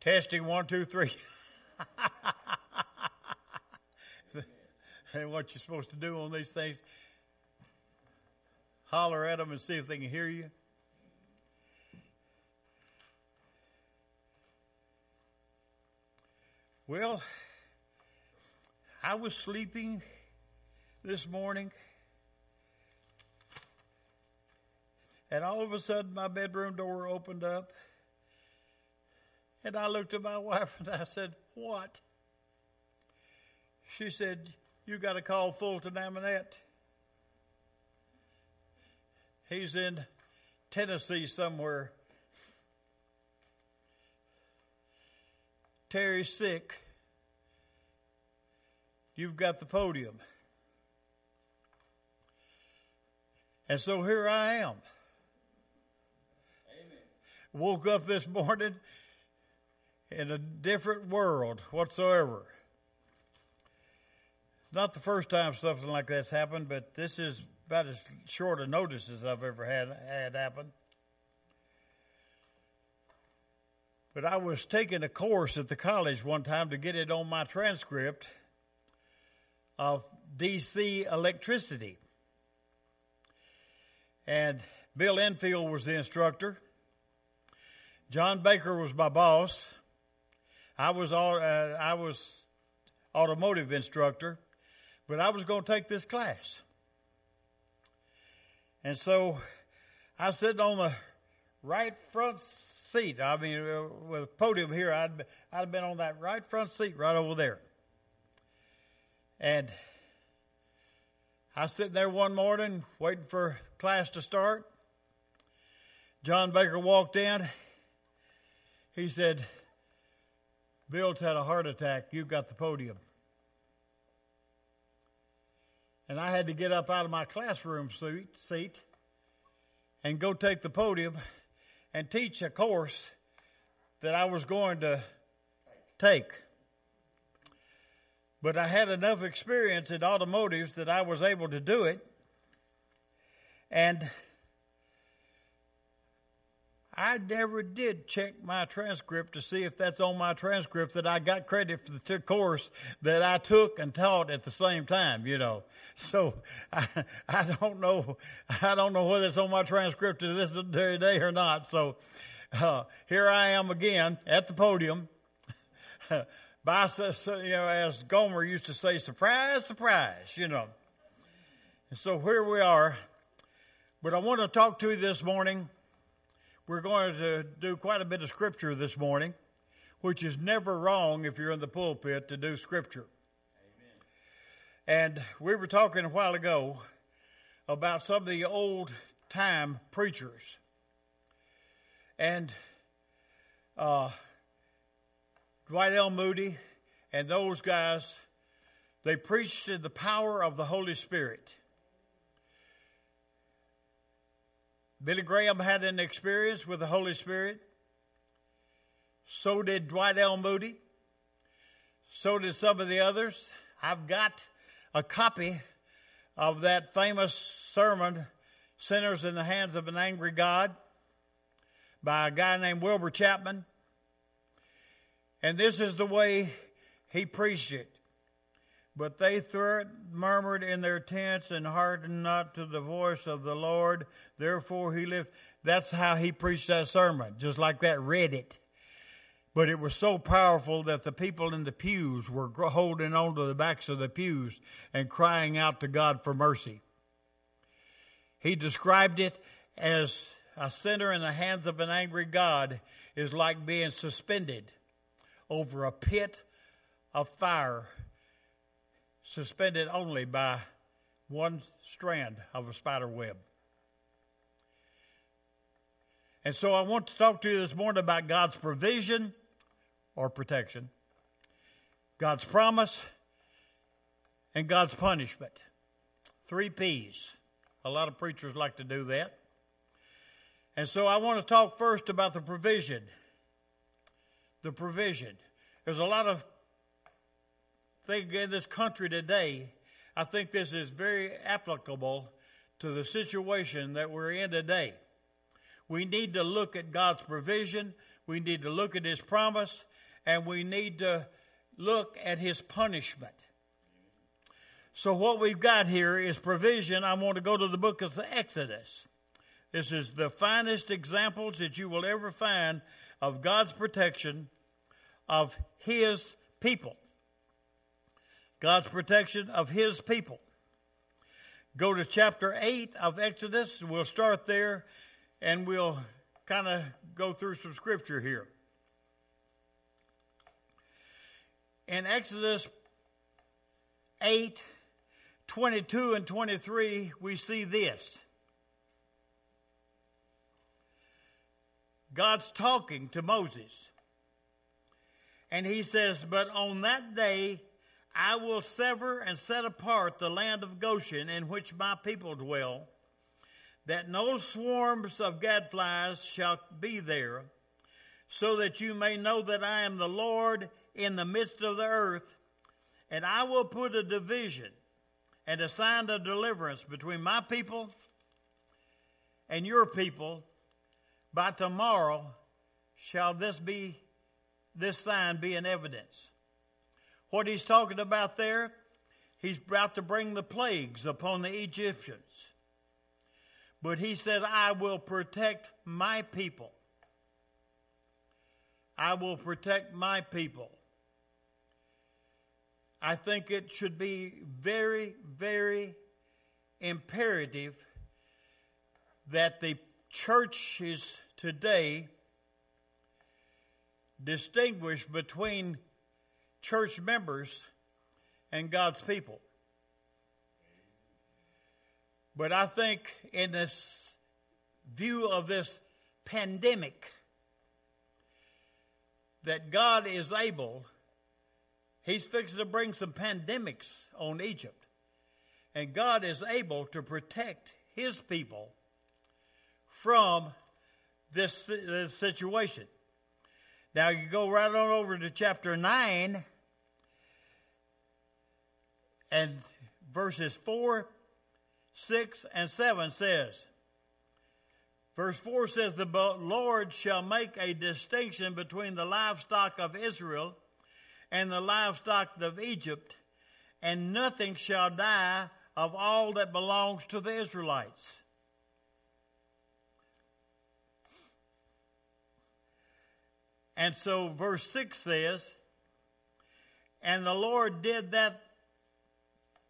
Testing one, two, three. and what you're supposed to do on these things, holler at them and see if they can hear you. Well, I was sleeping this morning, and all of a sudden my bedroom door opened up, and I looked at my wife and I said, What? She said, You got to call Fulton Amonette. He's in Tennessee somewhere. Terry's sick. You've got the podium. And so here I am. Amen. Woke up this morning in a different world whatsoever. It's not the first time something like that's happened, but this is about as short a notice as I've ever had had happen. But I was taking a course at the college one time to get it on my transcript of DC electricity. And Bill Enfield was the instructor. John Baker was my boss. I was all, uh, I was automotive instructor, but I was going to take this class. And so I sitting on the right front seat. I mean, uh, with a podium here, I'd, I'd have been on that right front seat right over there. And I was sitting there one morning waiting for class to start. John Baker walked in. He said, Bill's had a heart attack. You've got the podium. And I had to get up out of my classroom seat and go take the podium and teach a course that I was going to take. But I had enough experience in automotive that I was able to do it. And I never did check my transcript to see if that's on my transcript that I got credit for the course that I took and taught at the same time, you know. So I, I don't know, I don't know whether it's on my transcript to this day or not. So uh, here I am again at the podium. By, you know, as Gomer used to say, surprise, surprise, you know. And so here we are. But I want to talk to you this morning. We're going to do quite a bit of scripture this morning, which is never wrong if you're in the pulpit to do scripture. And we were talking a while ago about some of the old time preachers. And uh, Dwight L. Moody and those guys, they preached in the power of the Holy Spirit. Billy Graham had an experience with the Holy Spirit. So did Dwight L. Moody. So did some of the others. I've got a copy of that famous sermon, Sinners in the Hands of an Angry God, by a guy named Wilbur Chapman. And this is the way he preached it. But they murmured in their tents and hearkened not to the voice of the Lord. Therefore he lived. That's how he preached that sermon, just like that, read it. But it was so powerful that the people in the pews were holding on to the backs of the pews and crying out to God for mercy. He described it as a sinner in the hands of an angry God is like being suspended over a pit of fire, suspended only by one strand of a spider web. And so I want to talk to you this morning about God's provision or protection, God's promise, and God's punishment. Three P's. A lot of preachers like to do that. And so I want to talk first about the provision. The provision. There's a lot of things in this country today. I think this is very applicable to the situation that we're in today. We need to look at God's provision. We need to look at His promise and we need to look at his punishment. So, what we've got here is provision. I want to go to the book of the Exodus. This is the finest examples that you will ever find of God's protection of his people. God's protection of his people. Go to chapter 8 of Exodus. We'll start there and we'll kind of go through some scripture here. In Exodus 8, 22 and 23, we see this. God's talking to Moses. And he says, But on that day I will sever and set apart the land of Goshen in which my people dwell, that no swarms of gadflies shall be there, so that you may know that I am the Lord in the midst of the earth, and I will put a division and a sign of deliverance between my people and your people. By tomorrow shall this be this sign be an evidence. What he's talking about there, he's about to bring the plagues upon the Egyptians. But he said, I will protect my people. I will protect my people. I think it should be very, very imperative that the churches today distinguish between church members and God's people. But I think in this view of this pandemic, that God is able He's fixing to bring some pandemics on Egypt. And God is able to protect his people from this, this situation. Now you go right on over to chapter 9 and verses 4, 6, and 7 says, Verse 4 says, The Lord shall make a distinction between the livestock of Israel and the livestock of Egypt, and nothing shall die of all that belongs to the Israelites. And so verse 6 says, And the Lord did that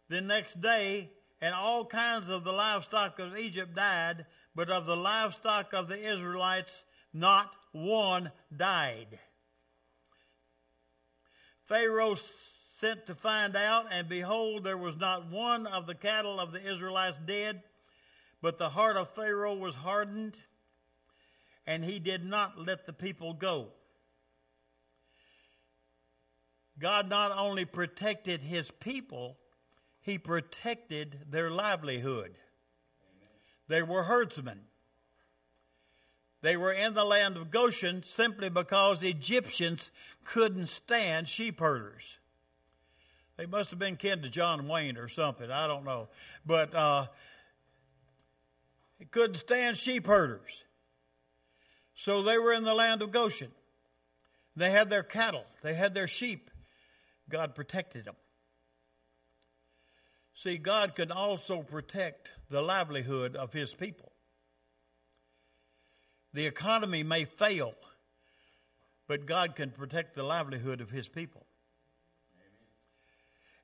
the next day, and all kinds of the livestock of Egypt died, but of the livestock of the Israelites, not one died. Pharaoh sent to find out, and behold, there was not one of the cattle of the Israelites dead, but the heart of Pharaoh was hardened, and he did not let the people go. God not only protected his people, he protected their livelihood. They were herdsmen. They were in the land of Goshen simply because the Egyptians couldn't stand sheep herders. They must have been kin to John Wayne or something. I don't know. But uh, they couldn't stand sheep herders. So they were in the land of Goshen. They had their cattle, they had their sheep. God protected them. See, God can also protect the livelihood of his people. The economy may fail, but God can protect the livelihood of his people.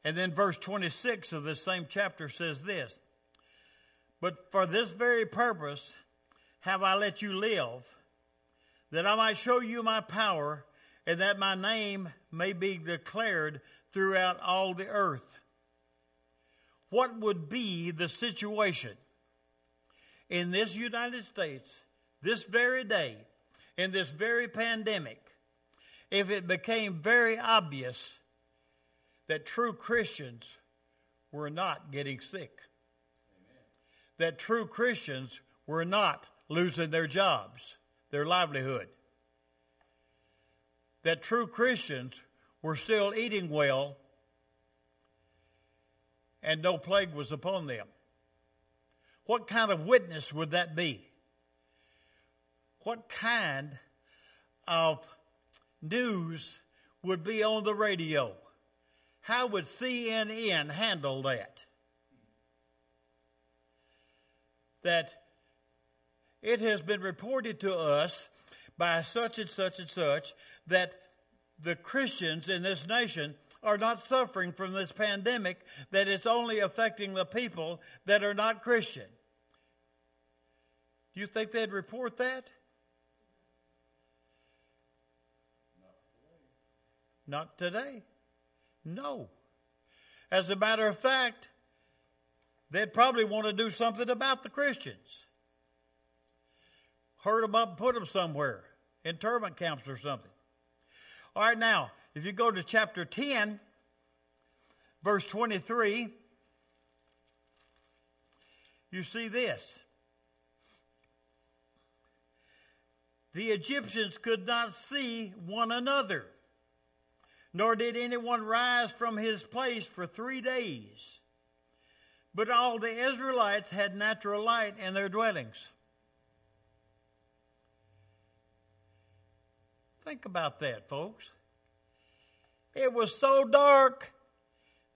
And then verse 26 of this same chapter says this But for this very purpose have I let you live, that I might show you my power, and that my name may be declared throughout all the earth. What would be the situation in this United States this very day, in this very pandemic, if it became very obvious that true Christians were not getting sick, Amen. that true Christians were not losing their jobs, their livelihood, that true Christians were still eating well and no plague was upon them. What kind of witness would that be? what kind of news would be on the radio. How would CNN handle that? That it has been reported to us by such and such and such that the Christians in this nation are not suffering from this pandemic, that it's only affecting the people that are not Christian. Do you think they'd report that? Not today. No. As a matter of fact, they'd probably want to do something about the Christians. Hurt them up and put them somewhere, internment camps or something. All right, now, if you go to chapter 10, verse 23, you see this. The Egyptians could not see one another, nor did anyone rise from his place for three days. But all the Israelites had natural light in their dwellings. Think about that, folks. It was so dark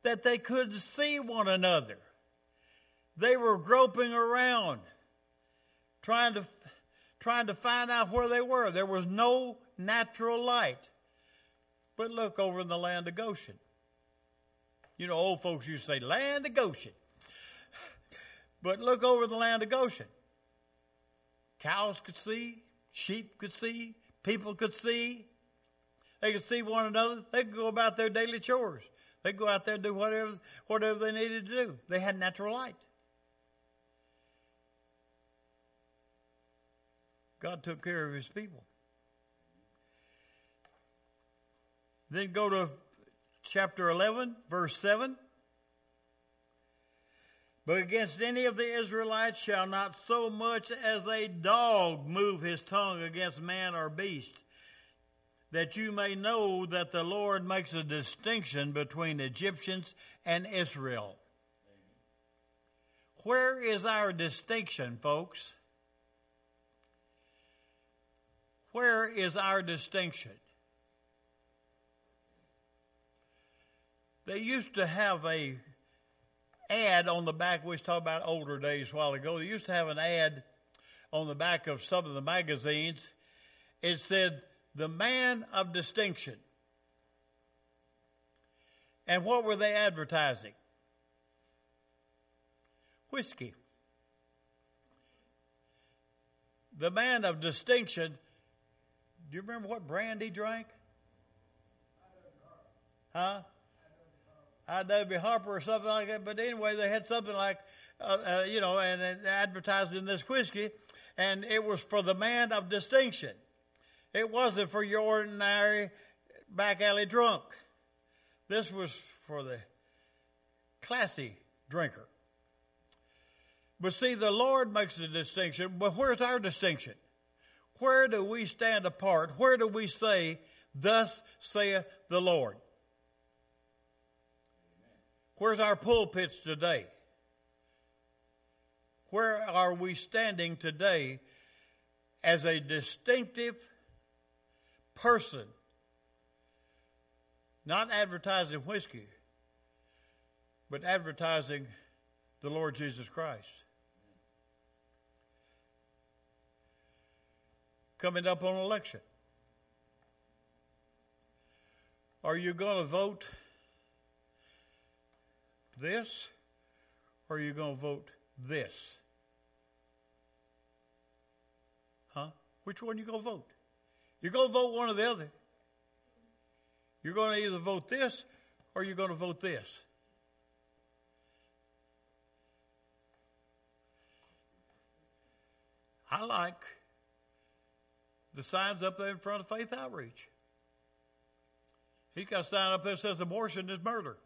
that they couldn't see one another. They were groping around, trying to, trying to find out where they were. There was no natural light. But look over in the land of Goshen. You know, old folks used to say, land of Goshen. But look over in the land of Goshen. Cows could see, sheep could see, people could see. They could see one another. They could go about their daily chores. They could go out there and do whatever, whatever they needed to do. They had natural light. God took care of his people. Then go to chapter 11, verse 7. But against any of the Israelites shall not so much as a dog move his tongue against man or beast that you may know that the Lord makes a distinction between Egyptians and Israel. Where is our distinction, folks? Where is our distinction? They used to have a ad on the back. We was talking about older days a while ago. They used to have an ad on the back of some of the magazines. It said, the man of distinction. And what were they advertising? Whiskey. The man of distinction. Do you remember what brand he drank? Huh? I.W. Harper or something like that. But anyway, they had something like, uh, uh, you know, and, and advertising this whiskey, and it was for the man of distinction. It wasn't for your ordinary back alley drunk. This was for the classy drinker. But see, the Lord makes a distinction, but where's our distinction? Where do we stand apart? Where do we say, Thus saith the Lord? Where's our pulpits today? Where are we standing today as a distinctive person, not advertising whiskey, but advertising the Lord Jesus Christ. Coming up on election. Are you going to vote this or are you going to vote this? Huh? Which one are you going to vote? You're going to vote one or the other. You're going to either vote this or you're going to vote this. I like the signs up there in front of Faith Outreach. He's got a sign up there that says abortion is murder.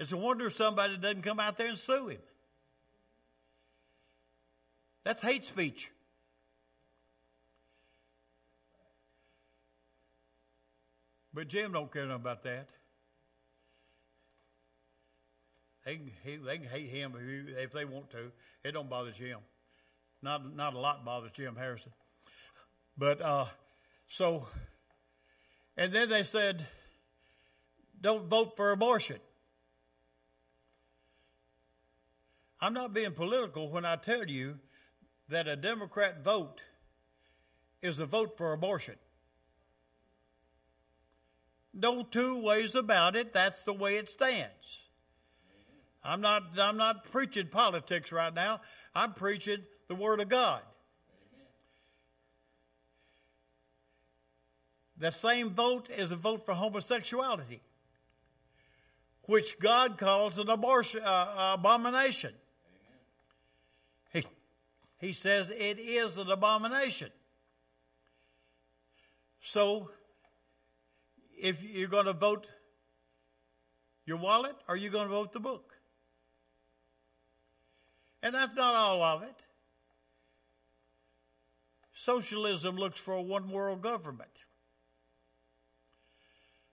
It's a wonder if somebody doesn't come out there and sue him. That's hate speech. But Jim don't care nothing about that. They can, he, they can hate him if they want to. It don't bother Jim. Not, not a lot bothers Jim Harrison. But uh, So, and then they said, don't vote for abortion. I'm not being political when I tell you that a Democrat vote is a vote for abortion. No two ways about it. That's the way it stands. I'm not, I'm not preaching politics right now. I'm preaching the Word of God. The same vote is a vote for homosexuality, which God calls an abortion, uh, abomination. He, says it is an abomination. So, if you're going to vote your wallet, or are you going to vote the book? And that's not all of it. Socialism looks for a one world government.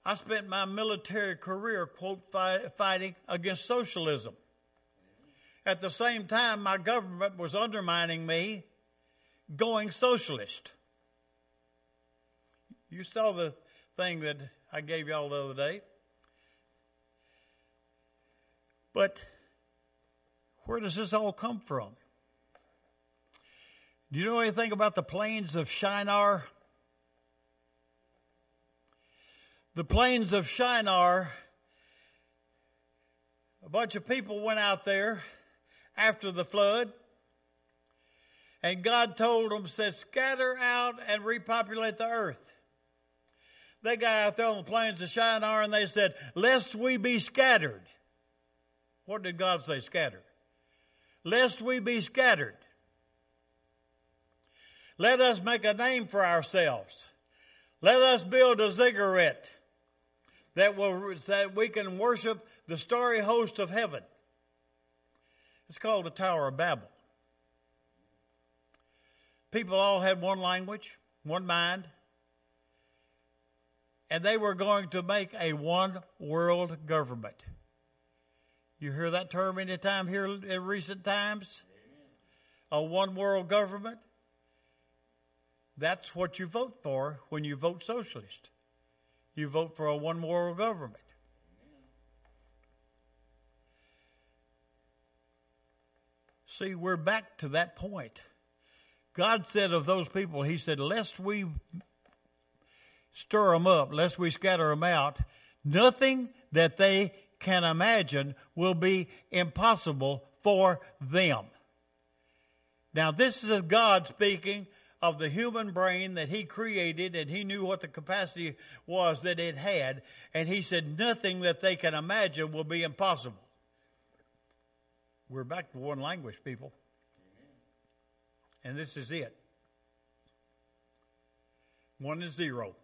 I spent my military career, quote, fighting against socialism. At the same time, my government was undermining me, going socialist. You saw the thing that I gave y'all the other day. But where does this all come from? Do you know anything about the plains of Shinar? The plains of Shinar, a bunch of people went out there after the flood, and God told them, said, scatter out and repopulate the earth. They got out there on the plains of Shinar and they said, lest we be scattered. What did God say, scattered? lest we be scattered. Let us make a name for ourselves. Let us build a ziggurat that will that we can worship the starry host of heaven. It's called the Tower of Babel. People all had one language, one mind, and they were going to make a one world government. You hear that term any time here in recent times? Amen. A one world government? That's what you vote for when you vote socialist. You vote for a one world government. See, we're back to that point. God said of those people, He said, lest we stir them up, lest we scatter them out, nothing that they can imagine will be impossible for them. Now, this is God speaking of the human brain that He created, and He knew what the capacity was that it had, and He said, Nothing that they can imagine will be impossible. We're back to one language, people. And this is it one is zero.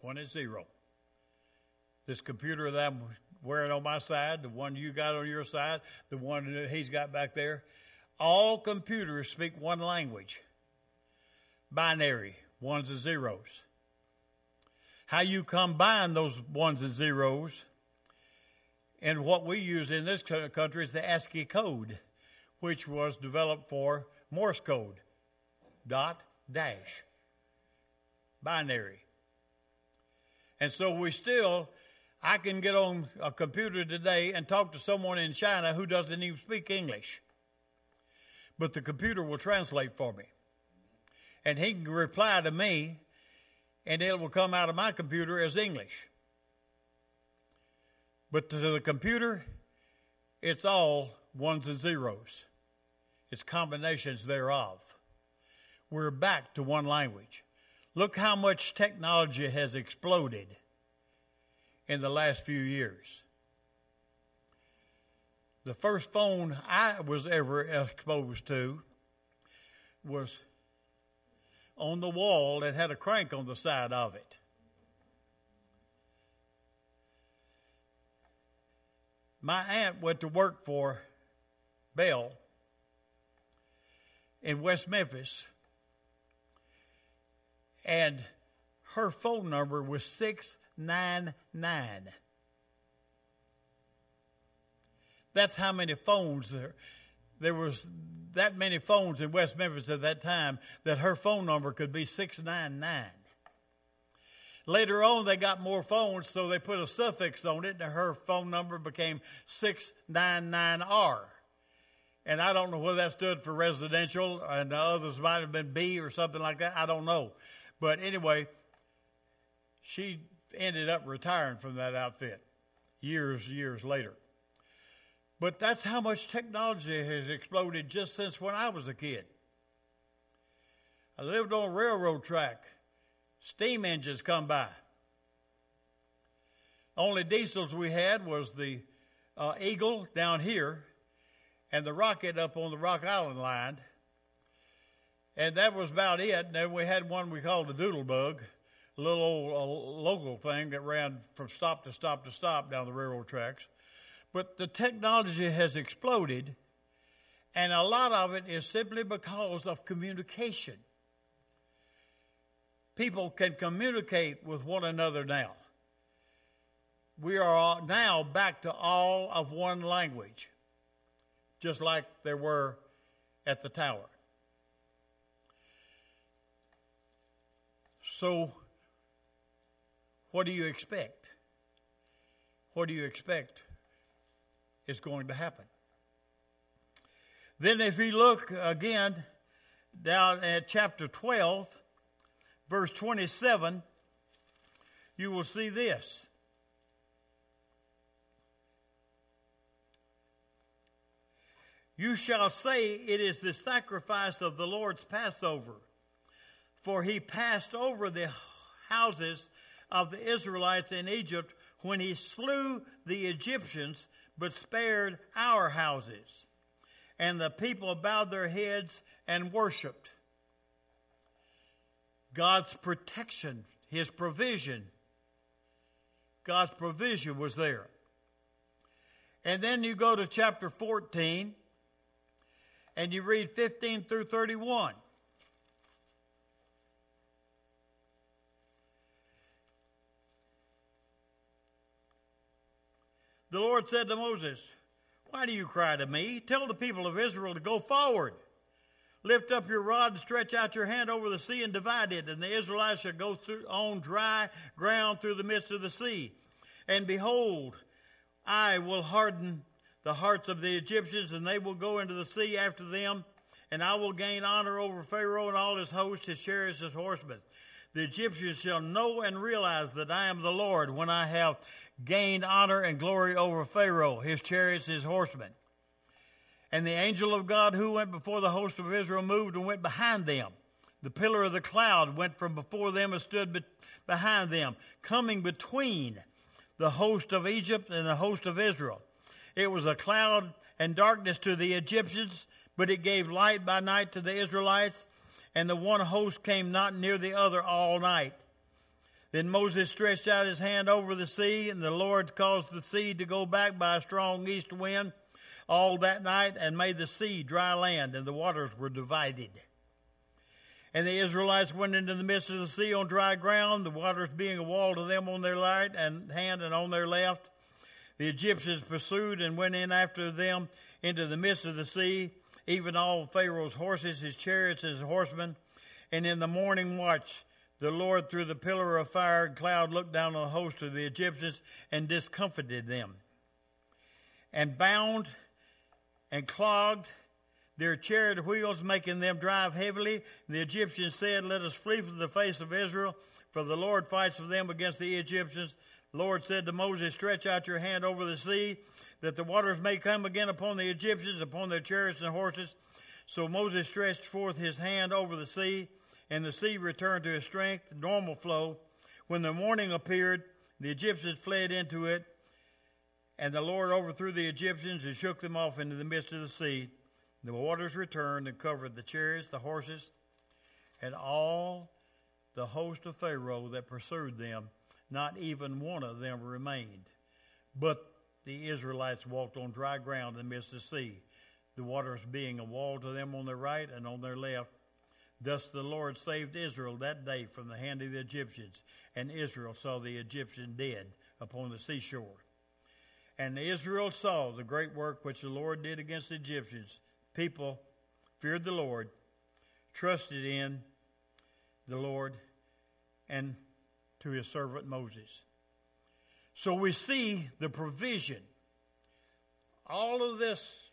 One is zero this computer that I'm wearing on my side, the one you got on your side, the one that he's got back there, all computers speak one language binary, ones and zeros. How you combine those ones and zeros, and what we use in this country is the ASCII code, which was developed for Morse code dot dash binary. And so we still I can get on a computer today and talk to someone in China who doesn't even speak English. But the computer will translate for me. And he can reply to me, and it will come out of my computer as English. But to the computer, it's all ones and zeros, it's combinations thereof. We're back to one language. Look how much technology has exploded in the last few years. The first phone I was ever exposed to was on the wall that had a crank on the side of it. My aunt went to work for Bell in West Memphis, and her phone number was six nine nine. That's how many phones there. there was that many phones in West Memphis at that time that her phone number could be 699. Later on, they got more phones, so they put a suffix on it, and her phone number became 699R. And I don't know whether that stood for residential, and the others might have been B or something like that. I don't know. But anyway, she ended up retiring from that outfit years, years later. But that's how much technology has exploded just since when I was a kid. I lived on a railroad track. Steam engines come by. Only diesels we had was the uh, Eagle down here and the Rocket up on the Rock Island line. And that was about it. Then we had one we called the Doodle Bug, a little old uh, local thing that ran from stop to stop to stop down the railroad tracks. But the technology has exploded, and a lot of it is simply because of communication. People can communicate with one another now. We are now back to all of one language, just like there were at the tower. So, what do you expect? What do you expect is going to happen? Then, if you look again down at chapter 12, verse 27, you will see this. You shall say, It is the sacrifice of the Lord's Passover. For he passed over the houses of the Israelites in Egypt when he slew the Egyptians, but spared our houses. And the people bowed their heads and worshiped. God's protection, his provision, God's provision was there. And then you go to chapter 14 and you read 15 through 31. The Lord said to Moses, Why do you cry to me? Tell the people of Israel to go forward. Lift up your rod and stretch out your hand over the sea and divide it, and the Israelites shall go through, on dry ground through the midst of the sea. And behold, I will harden the hearts of the Egyptians, and they will go into the sea after them, and I will gain honor over Pharaoh and all his host, his chariots, his horsemen. The Egyptians shall know and realize that I am the Lord when I have gained honor and glory over Pharaoh, his chariots, his horsemen. And the angel of God who went before the host of Israel moved and went behind them. The pillar of the cloud went from before them and stood be- behind them, coming between the host of Egypt and the host of Israel. It was a cloud and darkness to the Egyptians, but it gave light by night to the Israelites, and the one host came not near the other all night. Then Moses stretched out his hand over the sea, and the Lord caused the sea to go back by a strong east wind all that night, and made the sea dry land, and the waters were divided. And the Israelites went into the midst of the sea on dry ground, the waters being a wall to them on their right and hand and on their left. The Egyptians pursued and went in after them into the midst of the sea, even all Pharaoh's horses, his chariots, his horsemen. And in the morning watch, the Lord, through the pillar of fire and cloud, looked down on the host of the Egyptians and discomfited them, and bound and clogged their chariot wheels, making them drive heavily. And the Egyptians said, Let us flee from the face of Israel, for the Lord fights for them against the Egyptians. The Lord said to Moses, Stretch out your hand over the sea, that the waters may come again upon the Egyptians, upon their chariots and horses. So Moses stretched forth his hand over the sea and the sea returned to its strength, normal flow. When the morning appeared, the Egyptians fled into it, and the Lord overthrew the Egyptians and shook them off into the midst of the sea. The waters returned and covered the chariots, the horses, and all the host of Pharaoh that pursued them. Not even one of them remained. But the Israelites walked on dry ground in the midst of the sea, the waters being a wall to them on their right and on their left Thus the Lord saved Israel that day from the hand of the Egyptians, and Israel saw the Egyptian dead upon the seashore. And Israel saw the great work which the Lord did against the Egyptians, people feared the Lord, trusted in the Lord, and to his servant Moses. So we see the provision. All of this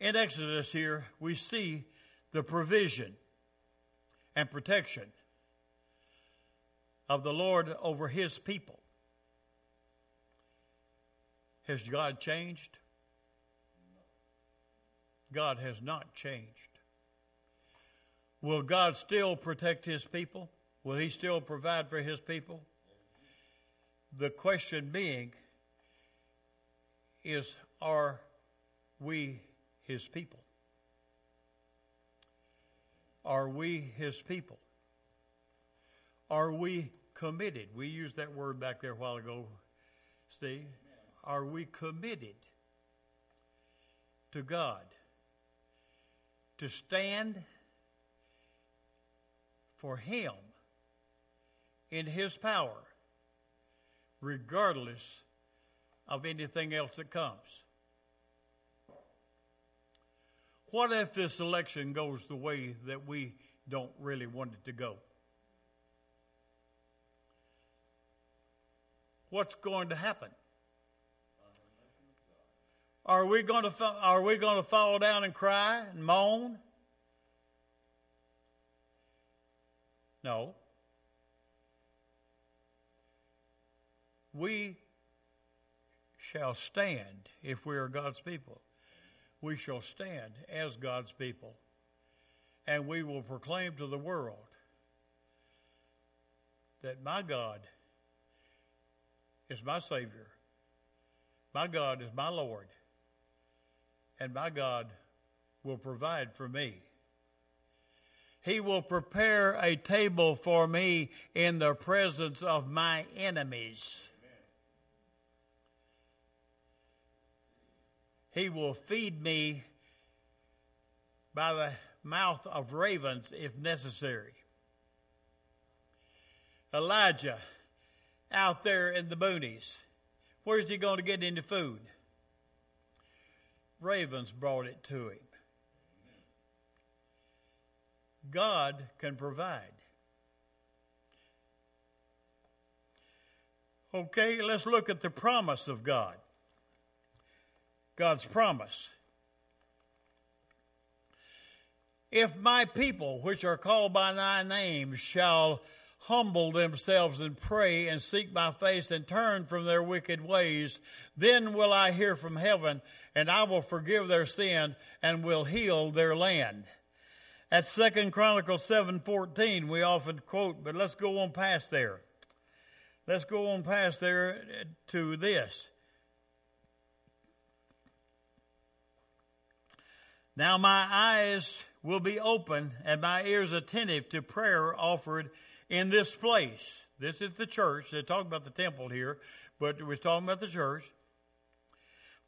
in Exodus here, we see the provision and protection of the Lord over his people. Has God changed? God has not changed. Will God still protect his people? Will he still provide for his people? The question being is are we his people? Are we his people? Are we committed? We used that word back there a while ago, Steve. Are we committed to God? To stand for Him in His power, regardless of anything else that comes. What if this election goes the way that we don't really want it to go? What's going to happen? Are we going to are we going to fall down and cry and moan? No. We shall stand if we are God's people. We shall stand as God's people. And we will proclaim to the world that my God is my Savior. My God is my Lord. And my God will provide for me. He will prepare a table for me in the presence of my enemies. He will feed me by the mouth of ravens if necessary. Elijah out there in the boonies, where's he going to get any food? Ravens brought it to him. God can provide. Okay, let's look at the promise of God. God's promise. If my people, which are called by thy name, shall humble themselves and pray and seek my face and turn from their wicked ways, then will I hear from heaven and I will forgive their sin and will heal their land. At Second Chronicles seven fourteen, we often quote, but let's go on past there. Let's go on past there to this. Now my eyes will be open and my ears attentive to prayer offered in this place. This is the church. They're talking about the temple here, but we're talking about the church.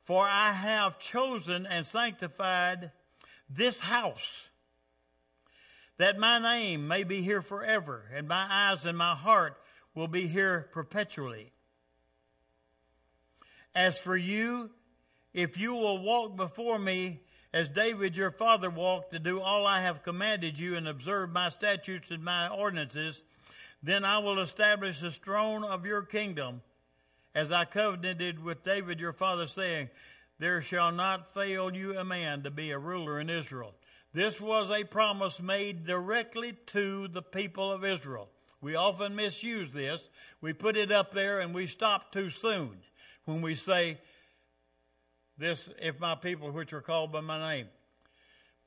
For I have chosen and sanctified this house that my name may be here forever, and my eyes and my heart will be here perpetually. As for you, if you will walk before me as David your father walked to do all I have commanded you and observe my statutes and my ordinances, then I will establish the throne of your kingdom as I covenanted with David your father, saying, There shall not fail you a man to be a ruler in Israel. This was a promise made directly to the people of Israel. We often misuse this. We put it up there and we stop too soon when we say, This, if my people which are called by my name.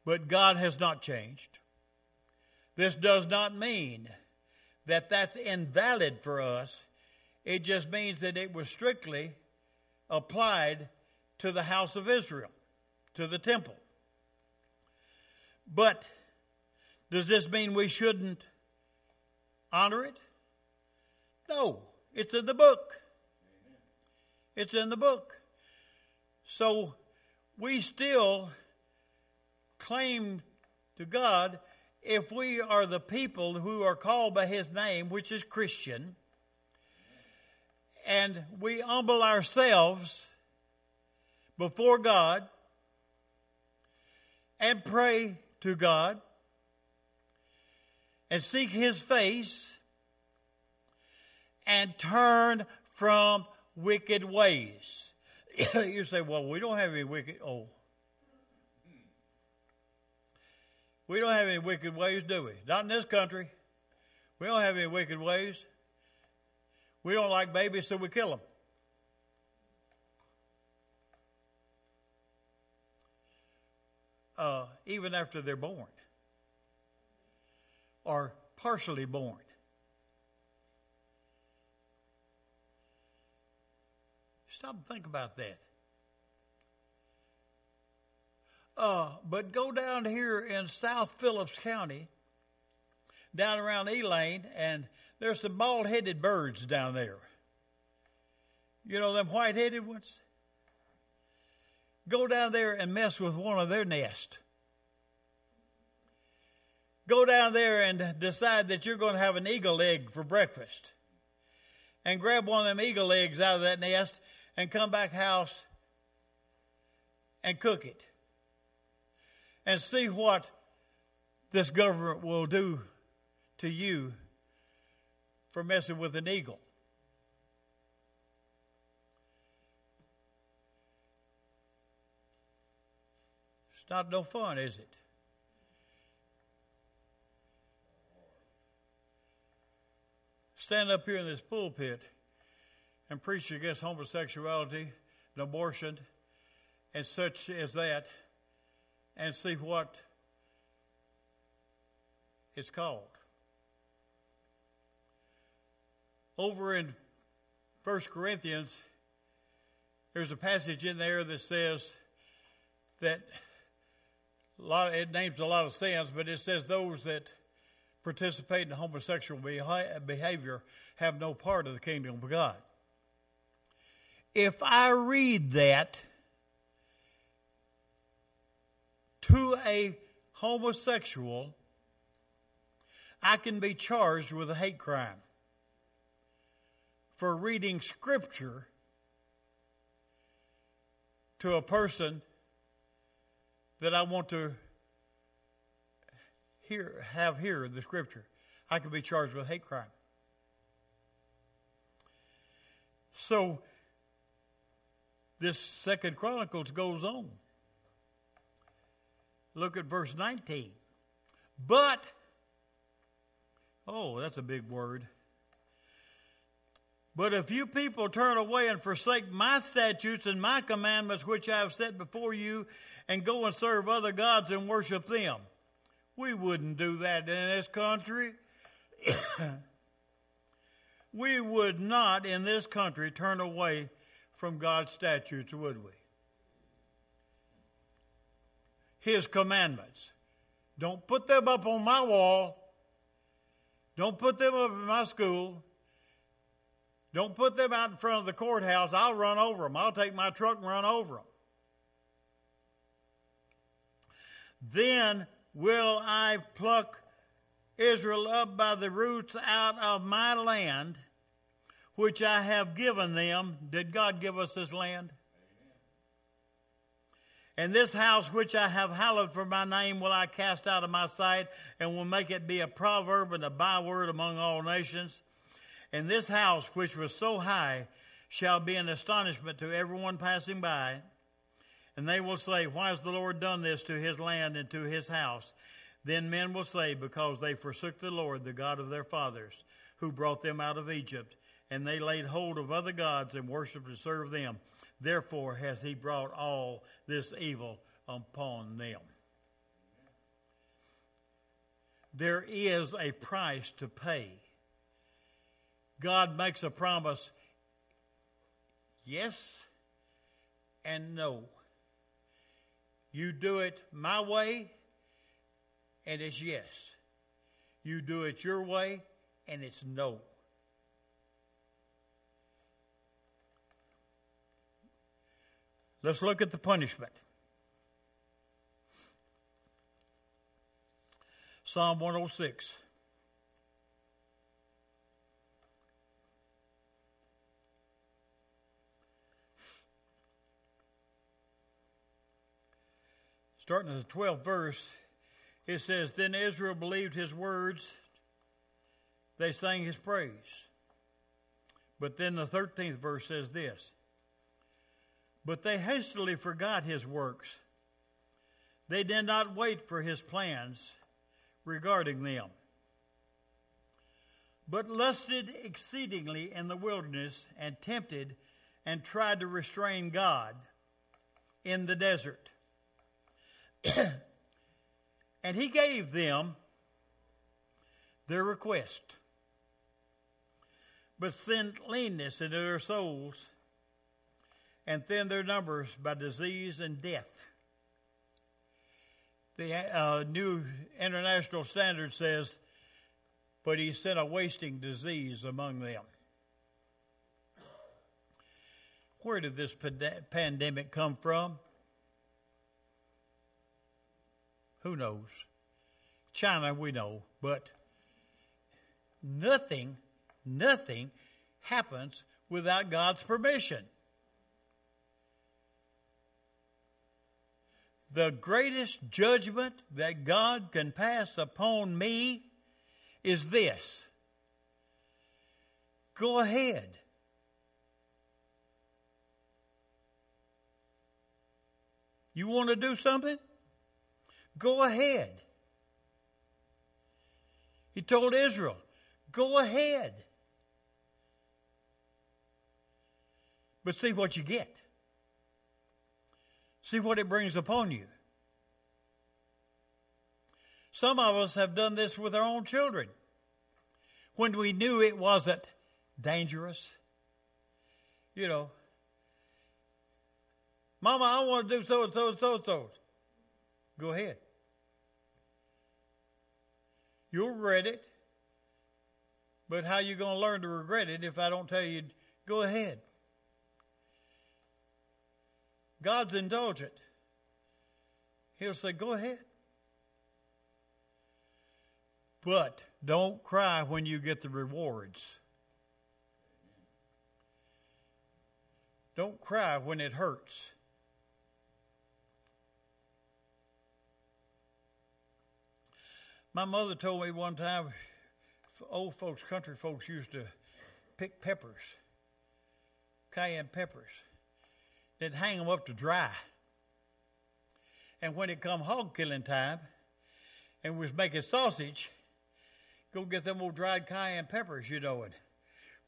But God has not changed. This does not mean that that's invalid for us. It just means that it was strictly applied to the house of Israel, to the temple. But does this mean we shouldn't honor it? No, it's in the book. It's in the book. So we still claim to God if we are the people who are called by his name, which is Christian, and we humble ourselves before God and pray to God and seek his face and turn from wicked ways. you say, well, we don't have any wicked. Oh. We don't have any wicked ways, do we? Not in this country. We don't have any wicked ways. We don't like babies, so we kill them. Uh, even after they're born or partially born. Stop and think about that. Uh, but go down here in South Phillips County, down around Elaine, and there's some bald headed birds down there. You know them white headed ones? Go down there and mess with one of their nests. Go down there and decide that you're going to have an eagle egg for breakfast. And grab one of them eagle eggs out of that nest and come back house and cook it and see what this government will do to you for messing with an eagle. It's not no fun, is it? Stand up here in this pulpit and preach against homosexuality and abortion and such as that and see what it's called. Over in 1 Corinthians, there's a passage in there that says that lot, it names a lot of sins, but it says those that participate in homosexual behavior have no part of the kingdom of God if I read that to a homosexual, I can be charged with a hate crime for reading scripture to a person that I want to hear have hear the scripture. I could be charged with hate crime. So this second chronicles goes on. Look at verse 19 but oh that's a big word. But if you people turn away and forsake my statutes and my commandments which i have set before you and go and serve other gods and worship them we wouldn't do that in this country. We would not in this country turn away from God's statutes, would we? His commandments. Don't put them up on my wall. Don't put them up in my school. Don't put them out in front of the courthouse. I'll run over them. I'll take my truck and run over them. Then will I pluck Israel up by the roots out of my land which I have given them. Did God give us this land? And this house which I have hallowed for my name will I cast out of my sight, and will make it be a proverb and a byword among all nations. And this house which was so high shall be an astonishment to everyone passing by. And they will say, Why has the Lord done this to his land and to his house? Then men will say, Because they forsook the Lord, the God of their fathers, who brought them out of Egypt and they laid hold of other gods and worshipped and served them. Therefore has he brought all this evil upon them. There is a price to pay. God makes a promise yes and no. You do it my way, and it's yes. You do it your way, and it's no. Let's look at the punishment. Psalm 106. starting at the 12th verse, it says, Then Israel believed his words, they sang his praise. But then the 13th verse says this But they hastily forgot his works. They did not wait for his plans regarding them, but lusted exceedingly in the wilderness and tempted and tried to restrain God in the desert. and he gave them their request, but sent leanness into their souls and thinned their numbers by disease and death. The uh, New International Standard says, but he sent a wasting disease among them. Where did this pandemic come from? Who knows? China, we know, but nothing, nothing happens without God's permission. The greatest judgment that God can pass upon me is this go ahead. You want to do something? Go ahead. He told Israel, Go ahead. But see what you get. See what it brings upon you. Some of us have done this with our own children. When we knew it wasn't dangerous, you know, Mama, I want to do so and so and so and so. Go ahead. You'll regret it. But how you going to learn to regret it if I don't tell you, go ahead? God's indulgent. He'll say, go ahead. But don't cry when you get the rewards. Don't cry when it hurts. My mother told me one time, old folks, country folks used to pick peppers, cayenne peppers. They'd hang them up to dry. And when it come hog killing time, and was making sausage, go get them old dried cayenne peppers, you know, and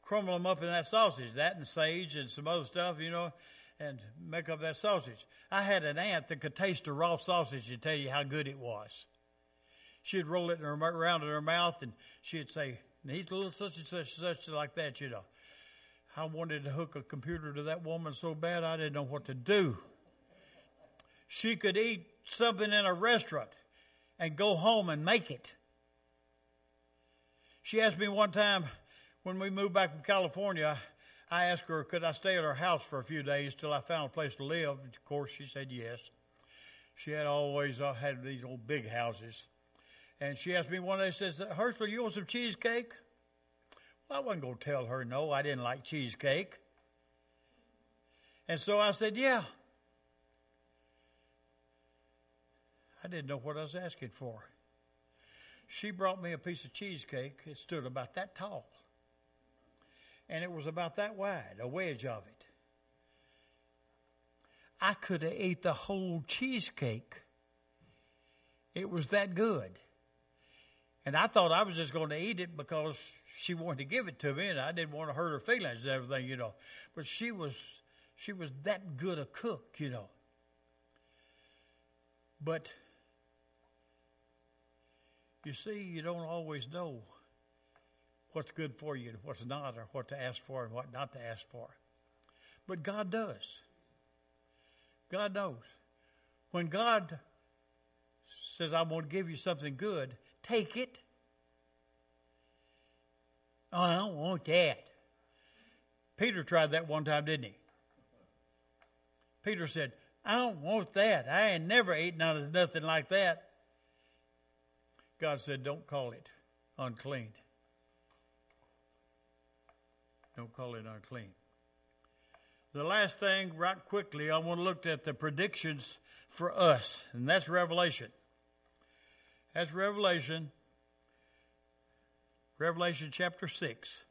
crumble them up in that sausage, that and sage and some other stuff, you know, and make up that sausage. I had an aunt that could taste a raw sausage and tell you how good it was she'd roll it in her, around in her mouth and she'd say, he's a little such and such and such like that, you know. I wanted to hook a computer to that woman so bad I didn't know what to do. She could eat something in a restaurant and go home and make it. She asked me one time when we moved back from California, I asked her, could I stay at her house for a few days till I found a place to live? Of course, she said yes. She had always uh, had these old big houses. And she asked me one day, says, Herschel, you want some cheesecake? I wasn't going to tell her no, I didn't like cheesecake. And so I said, yeah. I didn't know what I was asking for. She brought me a piece of cheesecake. It stood about that tall. And it was about that wide, a wedge of it. I could have ate the whole cheesecake. It was that good. And I thought I was just going to eat it because she wanted to give it to me, and I didn't want to hurt her feelings and everything, you know. But she was she was that good a cook, you know. But you see, you don't always know what's good for you and what's not, or what to ask for and what not to ask for. But God does. God knows. When God says, I'm going to give you something good, take it. Oh, I don't want that. Peter tried that one time, didn't he? Peter said, I don't want that. I ain't never ate none of nothing like that. God said, Don't call it unclean. Don't call it unclean. the last thing, right quickly, I want to look at the predictions for us, and that's Revelation. That's Revelation, Revelation chapter 6.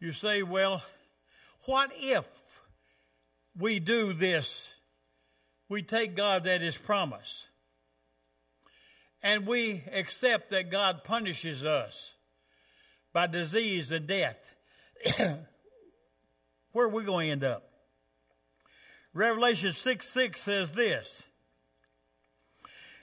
You say, well, what if we do this? We take God at His promise and we accept that God punishes us by disease and death. Where are we going to end up? Revelation 6 6 says this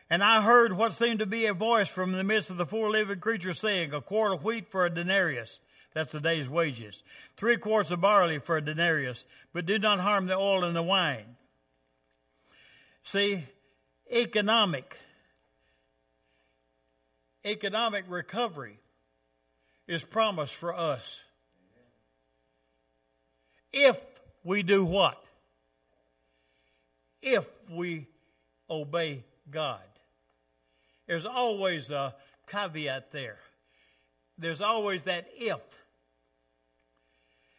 And I heard what seemed to be a voice from the midst of the four living creatures saying, A quart of wheat for a denarius that's a day's wages. Three quarts of barley for a denarius, but do not harm the oil and the wine. See, economic, economic recovery is promised for us. If we do what? If we obey God. There's always a caveat there. There's always that if.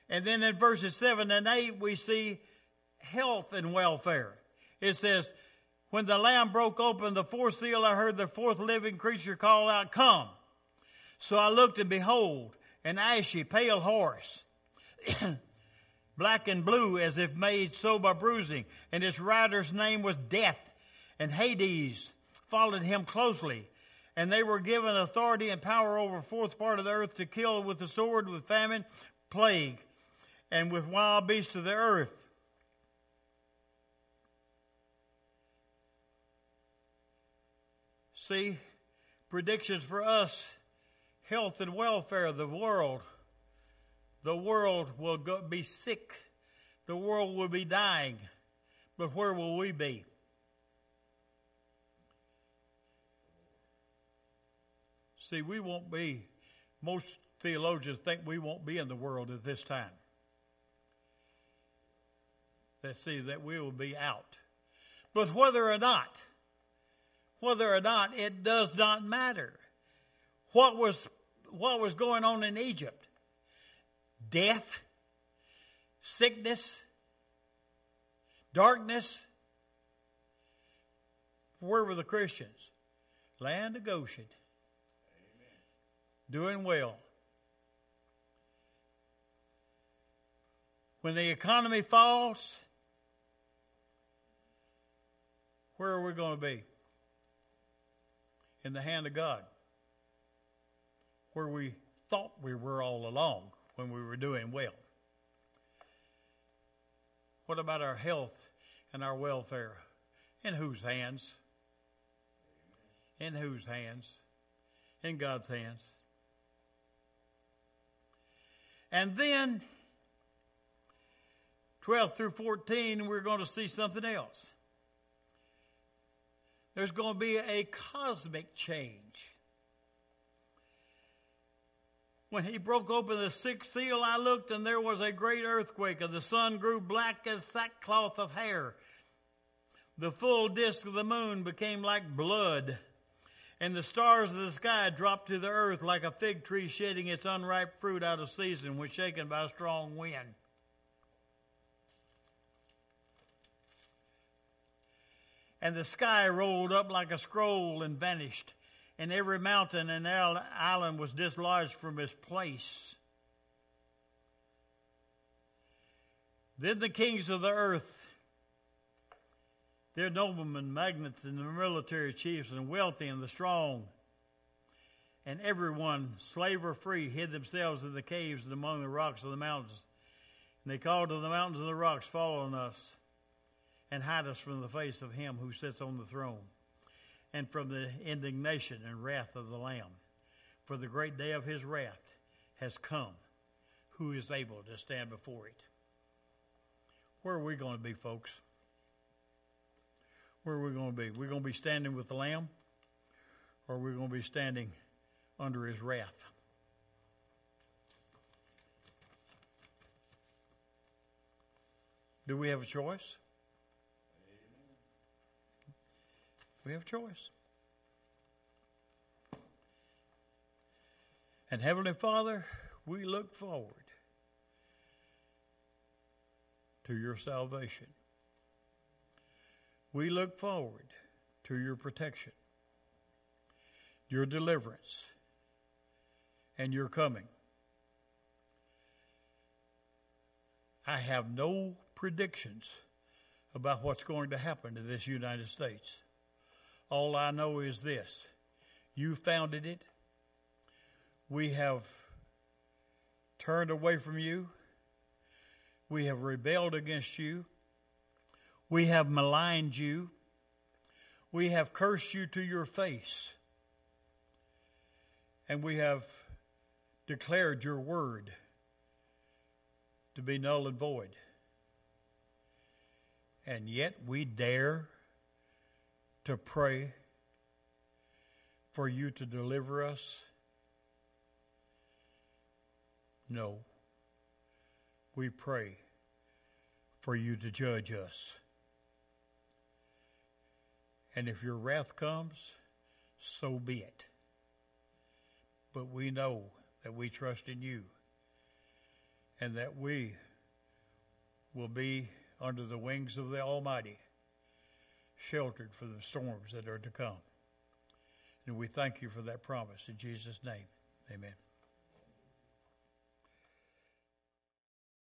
And then in verses 7 and 8, we see health and welfare. It says, When the Lamb broke open the fourth seal, I heard the fourth living creature call out, Come. So I looked, and behold, an ashy, pale horse, black and blue, as if made so by bruising. And its rider's name was Death, and Hades followed him closely. And they were given authority and power over a fourth part of the earth to kill with the sword, with famine, plague, and with wild beasts of the earth. See, predictions for us, health and welfare, of the world. The world will go, be sick. The world will be dying. But where will we be? See, we won't be, most theologians think we won't be in the world at this time that see that we will be out. But whether or not, whether or not, it does not matter. What was what was going on in Egypt? Death, sickness, darkness. Where were the Christians? Land of Goshen. Amen. Doing well. When the economy falls, where are we going to be? In the hand of God. Where we thought we were all along when we were doing well. What about our health and our welfare? In whose hands? In whose hands? In God's hands. And then, 12 through 14, we're going to see something else there's going to be a cosmic change. When he broke open the sixth seal, I looked, and there was a great earthquake, and the sun grew black as sackcloth of hair. The full disk of the moon became like blood, and the stars of the sky dropped to the earth like a fig tree shedding its unripe fruit out of season when shaken by a strong wind. And the sky rolled up like a scroll and vanished, and every mountain and island was dislodged from its place. Then the kings of the earth, their noblemen, magnates, and the military chiefs, and wealthy and the strong, and everyone, slave or free, hid themselves in the caves and among the rocks of the mountains. And they called to the mountains and the rocks, Fall on us and hide us from the face of him who sits on the throne and from the indignation and wrath of the Lamb. For the great day of his wrath has come. Who is able to stand before it? Where are we going to be, folks? Where are we going to be? We're going to be standing with the Lamb, or we're going to be standing under his wrath? Do we have a choice? We have choice. And Heavenly Father, we look forward to your salvation. We look forward to your protection, your deliverance, and your coming. I have no predictions about what's going to happen to this United States. All I know is this you founded it. We have turned away from you. We have rebelled against you. We have maligned you. We have cursed you to your face. And we have declared your word to be null and void. And yet we dare to pray for you to deliver us? No. We pray for you to judge us. And if your wrath comes, so be it. But we know that we trust in you and that we will be under the wings of the Almighty, sheltered for the storms that are to come. And we thank you for that promise in Jesus' name. Amen.